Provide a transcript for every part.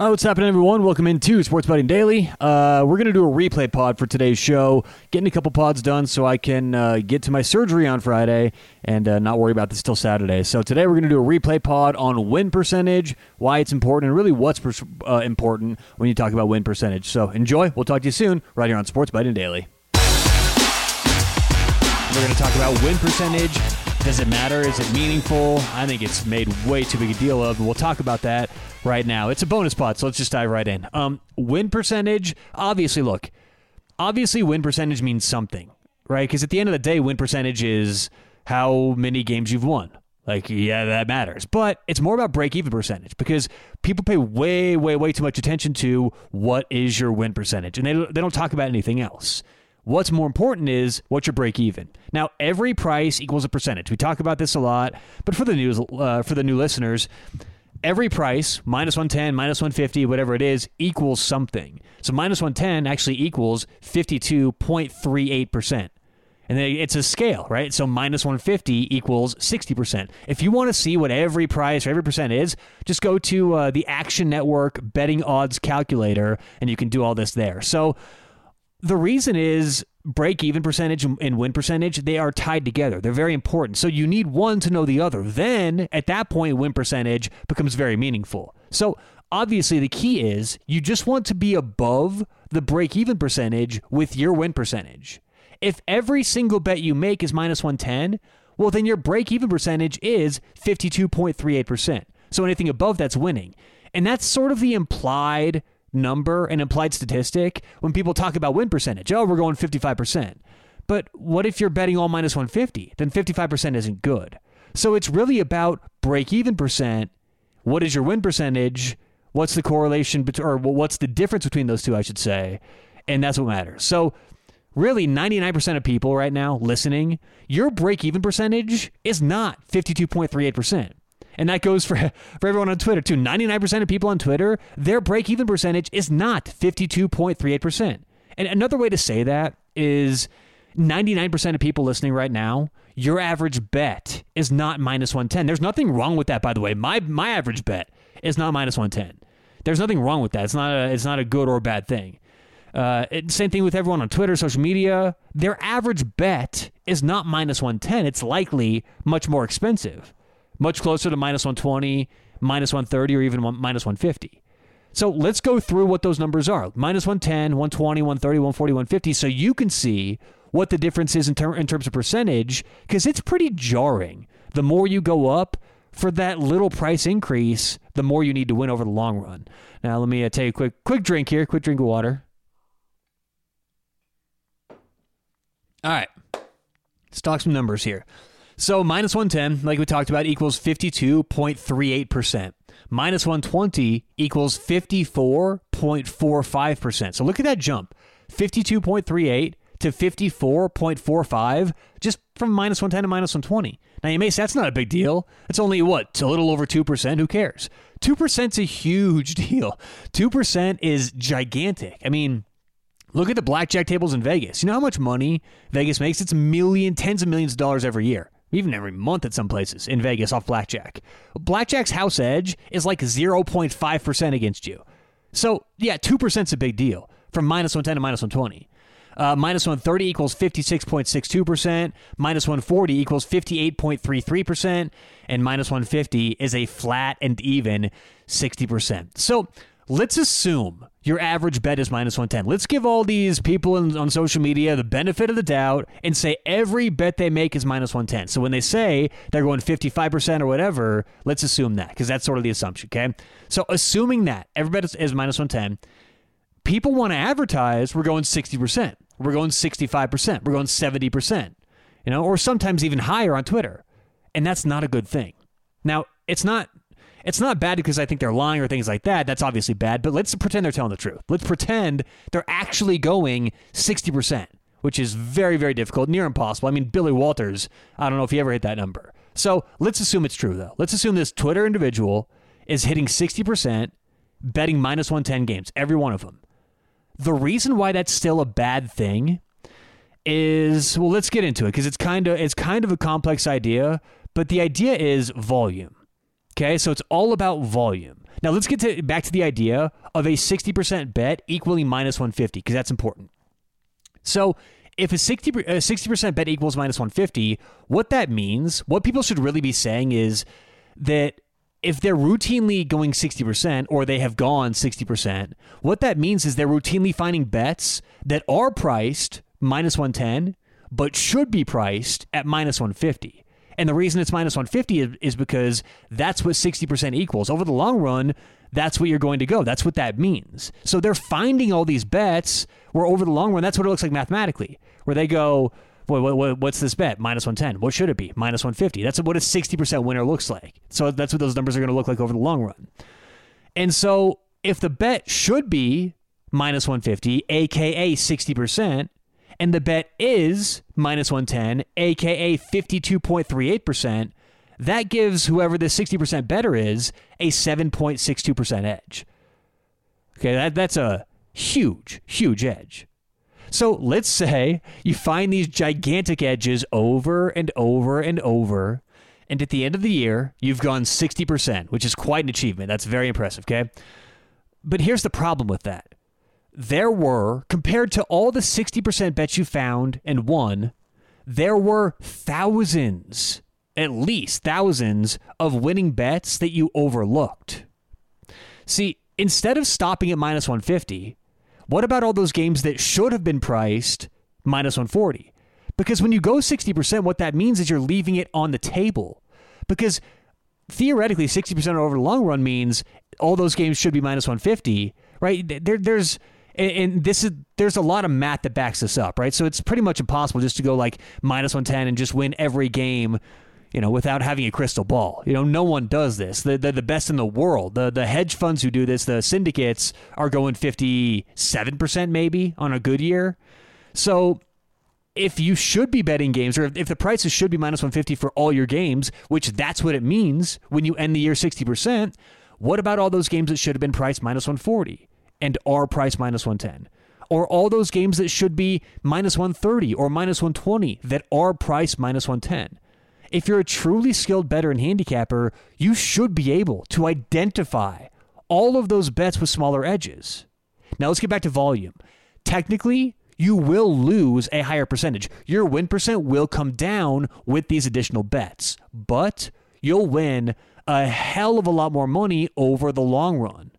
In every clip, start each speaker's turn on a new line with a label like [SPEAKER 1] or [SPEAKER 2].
[SPEAKER 1] Right, what's happening, everyone? Welcome into Sports Betting Daily. Uh, we're going to do a replay pod for today's show, getting a couple pods done so I can uh, get to my surgery on Friday and uh, not worry about this till Saturday. So today we're going to do a replay pod on win percentage, why it's important, and really what's pers- uh, important when you talk about win percentage. So enjoy. We'll talk to you soon right here on Sports Betting Daily. We're going to talk about win percentage. Does it matter? Is it meaningful? I think it's made way too big a deal of, and we'll talk about that right now. It's a bonus pod, so let's just dive right in. Um, win percentage, obviously, look, obviously, win percentage means something, right? Because at the end of the day, win percentage is how many games you've won. Like, yeah, that matters. But it's more about break even percentage because people pay way, way, way too much attention to what is your win percentage. And they, they don't talk about anything else. What's more important is what's your break even. Now, every price equals a percentage. We talk about this a lot, but for the news, uh, for the new listeners, every price minus 110, minus 150, whatever it is, equals something. So minus 110 actually equals 52.38 percent. And it's a scale, right? So minus 150 equals 60%. If you want to see what every price or every percent is, just go to uh, the Action Network betting odds calculator and you can do all this there. So the reason is break even percentage and win percentage, they are tied together. They're very important. So you need one to know the other. Then at that point, win percentage becomes very meaningful. So obviously, the key is you just want to be above the break even percentage with your win percentage. If every single bet you make is minus 110, well, then your break even percentage is 52.38%. So anything above that's winning. And that's sort of the implied number, an implied statistic, when people talk about win percentage. Oh, we're going 55%. But what if you're betting all minus 150? Then 55% isn't good. So it's really about break even percent. What is your win percentage? What's the correlation between, or what's the difference between those two, I should say? And that's what matters. So really 99% of people right now listening, your break even percentage is not 52.38%. And that goes for, for everyone on Twitter too. 99% of people on Twitter, their break even percentage is not 52.38%. And another way to say that is 99% of people listening right now, your average bet is not minus 110. There's nothing wrong with that, by the way. My my average bet is not minus 110. There's nothing wrong with that. It's not a, it's not a good or bad thing. Uh, it, same thing with everyone on Twitter, social media. Their average bet is not minus 110. It's likely much more expensive much closer to minus 120, minus 130, or even minus 150. So let's go through what those numbers are minus 110, 120, 130, 140, 150, so you can see what the difference is in, ter- in terms of percentage, because it's pretty jarring. The more you go up for that little price increase, the more you need to win over the long run. Now, let me uh, take a quick, quick drink here, quick drink of water. All right, let's talk some numbers here. So minus 110, like we talked about, equals 52.38%. Minus 120 equals 54.45%. So look at that jump 52.38 to 54.45 just from minus 110 to minus 120. Now you may say that's not a big deal. It's only what? a little over 2%. Who cares? 2% is a huge deal. 2% is gigantic. I mean, look at the blackjack tables in Vegas. You know how much money Vegas makes? It's million, tens of millions of dollars every year even every month at some places in Vegas off blackjack. Blackjack's house edge is like 0.5% against you. So, yeah, 2% is a big deal from minus 110 to minus 120. Uh, minus 130 equals 56.62%. Minus 140 equals 58.33%. And minus 150 is a flat and even 60%. So let's assume your average bet is minus 110. Let's give all these people in, on social media the benefit of the doubt and say every bet they make is minus 110. So when they say they're going 55% or whatever, let's assume that because that's sort of the assumption, okay? So assuming that every bet is, is minus 110, people want to advertise we're going 60%, we're going 65%, we're going 70%, you know, or sometimes even higher on Twitter. And that's not a good thing. Now, it's not it's not bad because I think they're lying or things like that. That's obviously bad, but let's pretend they're telling the truth. Let's pretend they're actually going 60%, which is very, very difficult, near impossible. I mean, Billy Walters, I don't know if he ever hit that number. So let's assume it's true, though. Let's assume this Twitter individual is hitting 60%, betting minus 110 games, every one of them. The reason why that's still a bad thing is well let's get into it because it's kind of it's kind of a complex idea but the idea is volume Okay, so it's all about volume. Now let's get to, back to the idea of a 60% bet equaling minus 150 because that's important. So if a 60 a 60% bet equals minus 150, what that means, what people should really be saying is that if they're routinely going 60% or they have gone 60%, what that means is they're routinely finding bets that are priced minus 110 but should be priced at minus 150. And the reason it's minus 150 is, because that's what 60% equals. Over the long run, that's what you're going to go. That's what that means. So they're finding all these bets where over the long run, that's what it looks like mathematically, where they go, what, what, what's this bet? Minus 110. What should it be? Minus 150. That's what a 60% winner looks like. So that's what those numbers are going to look like over the long run. And so if the bet should be minus 150, aka 60%, and the bet is minus 110, aka 52.38%, that gives whoever the 60% bettor is a 7.62% edge. Okay, that, that's a huge, huge edge. So let's say you find these gigantic edges over and over and over, and at the end of the year, you've gone 60%, which is quite an achievement. That's very impressive, okay? But here's the problem with that there were, compared to all the 60% bets you found and won, there were thousands, at least thousands, of winning bets that you overlooked. See, instead of stopping at minus 150, what about all those games that should have been priced minus 140? Because when you go 60%, what that means is you're leaving it on the table. Because theoretically, 60% over the long run means all those games should be minus 150, right? There, there's and, and, this is there's a lot of math that backs this up, right? So it's pretty much impossible just to go like minus 110 and just win every game, you know, without having a crystal ball. You know, no one does this. They're, they're the best in the world. The the hedge funds who do this, the syndicates, are going 57% maybe on a good year. So if you should be betting games, or if, if the prices should be minus 150 for all your games, which that's what it means when you end the year 60%, what about all those games that should have been priced minus 140? And are price minus 110 or all those games that should be minus 130 or minus 120 that are price minus 110. If you're a truly skilled bettor and handicapper, you should be able to identify all of those bets with smaller edges. Now let's get back to volume. Technically, you will lose a higher percentage. Your win percent will come down with these additional bets, but you'll win a hell of a lot more money over the long run.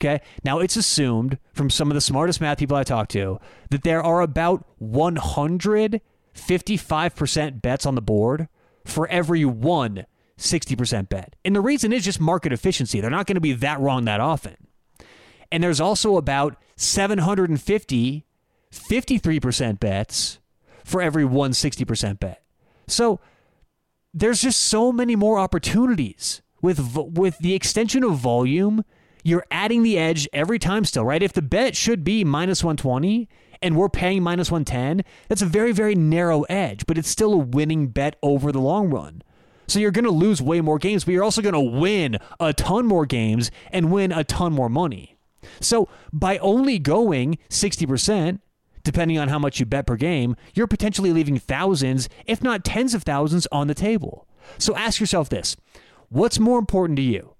[SPEAKER 1] Okay. Now it's assumed from some of the smartest math people I talk to that there are about 155% bets on the board for every one 60% bet. And the reason is just market efficiency. They're not going to be that wrong that often. And there's also about 750 53% bets for every one 60% bet. So there's just so many more opportunities with with the extension of volume you're adding the edge every time still, right? If the bet should be minus 120 and we're paying minus 110, that's a very, very narrow edge, but it's still a winning bet over the long run. So you're going to lose way more games, but you're also going to win a ton more games and win a ton more money. So by only going 60%, depending on how much you bet per game, you're potentially leaving thousands, if not tens of thousands, on the table. So ask yourself this what's more important to you?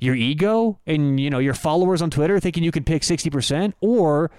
[SPEAKER 1] Your ego and you know your followers on Twitter thinking you can pick 60% or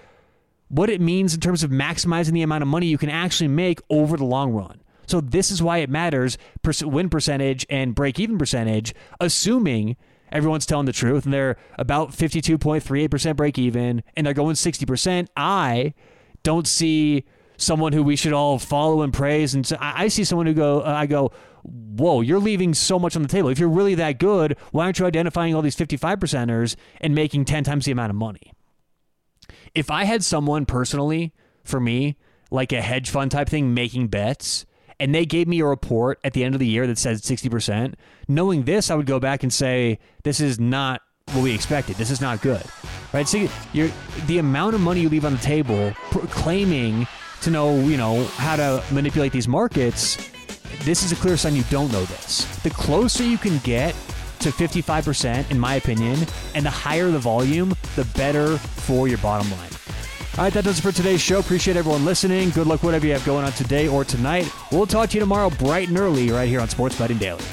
[SPEAKER 1] what it means in terms of maximizing the amount of money you can actually make over the long run. So this is why it matters win percentage and break even percentage assuming everyone's telling the truth and they're about 52.38% break even and they're going 60%. I don't see someone who we should all follow and praise and so I see someone who go uh, I go whoa, you're leaving so much on the table. If you're really that good, why aren't you identifying all these 55 percenters and making 10 times the amount of money? If I had someone personally, for me, like a hedge fund type thing, making bets, and they gave me a report at the end of the year that said 60%, knowing this, I would go back and say, this is not what we expected. This is not good. Right? So you're, the amount of money you leave on the table claiming to know, you know, how to manipulate these markets this is a clear sign you don't know this. The closer you can get to 55%, in my opinion, and the higher the volume, the better for your bottom line. All right, that does it for today's show. Appreciate everyone listening. Good luck, whatever you have going on today or tonight. We'll talk to you tomorrow bright and early right here on Sports Betting Daily.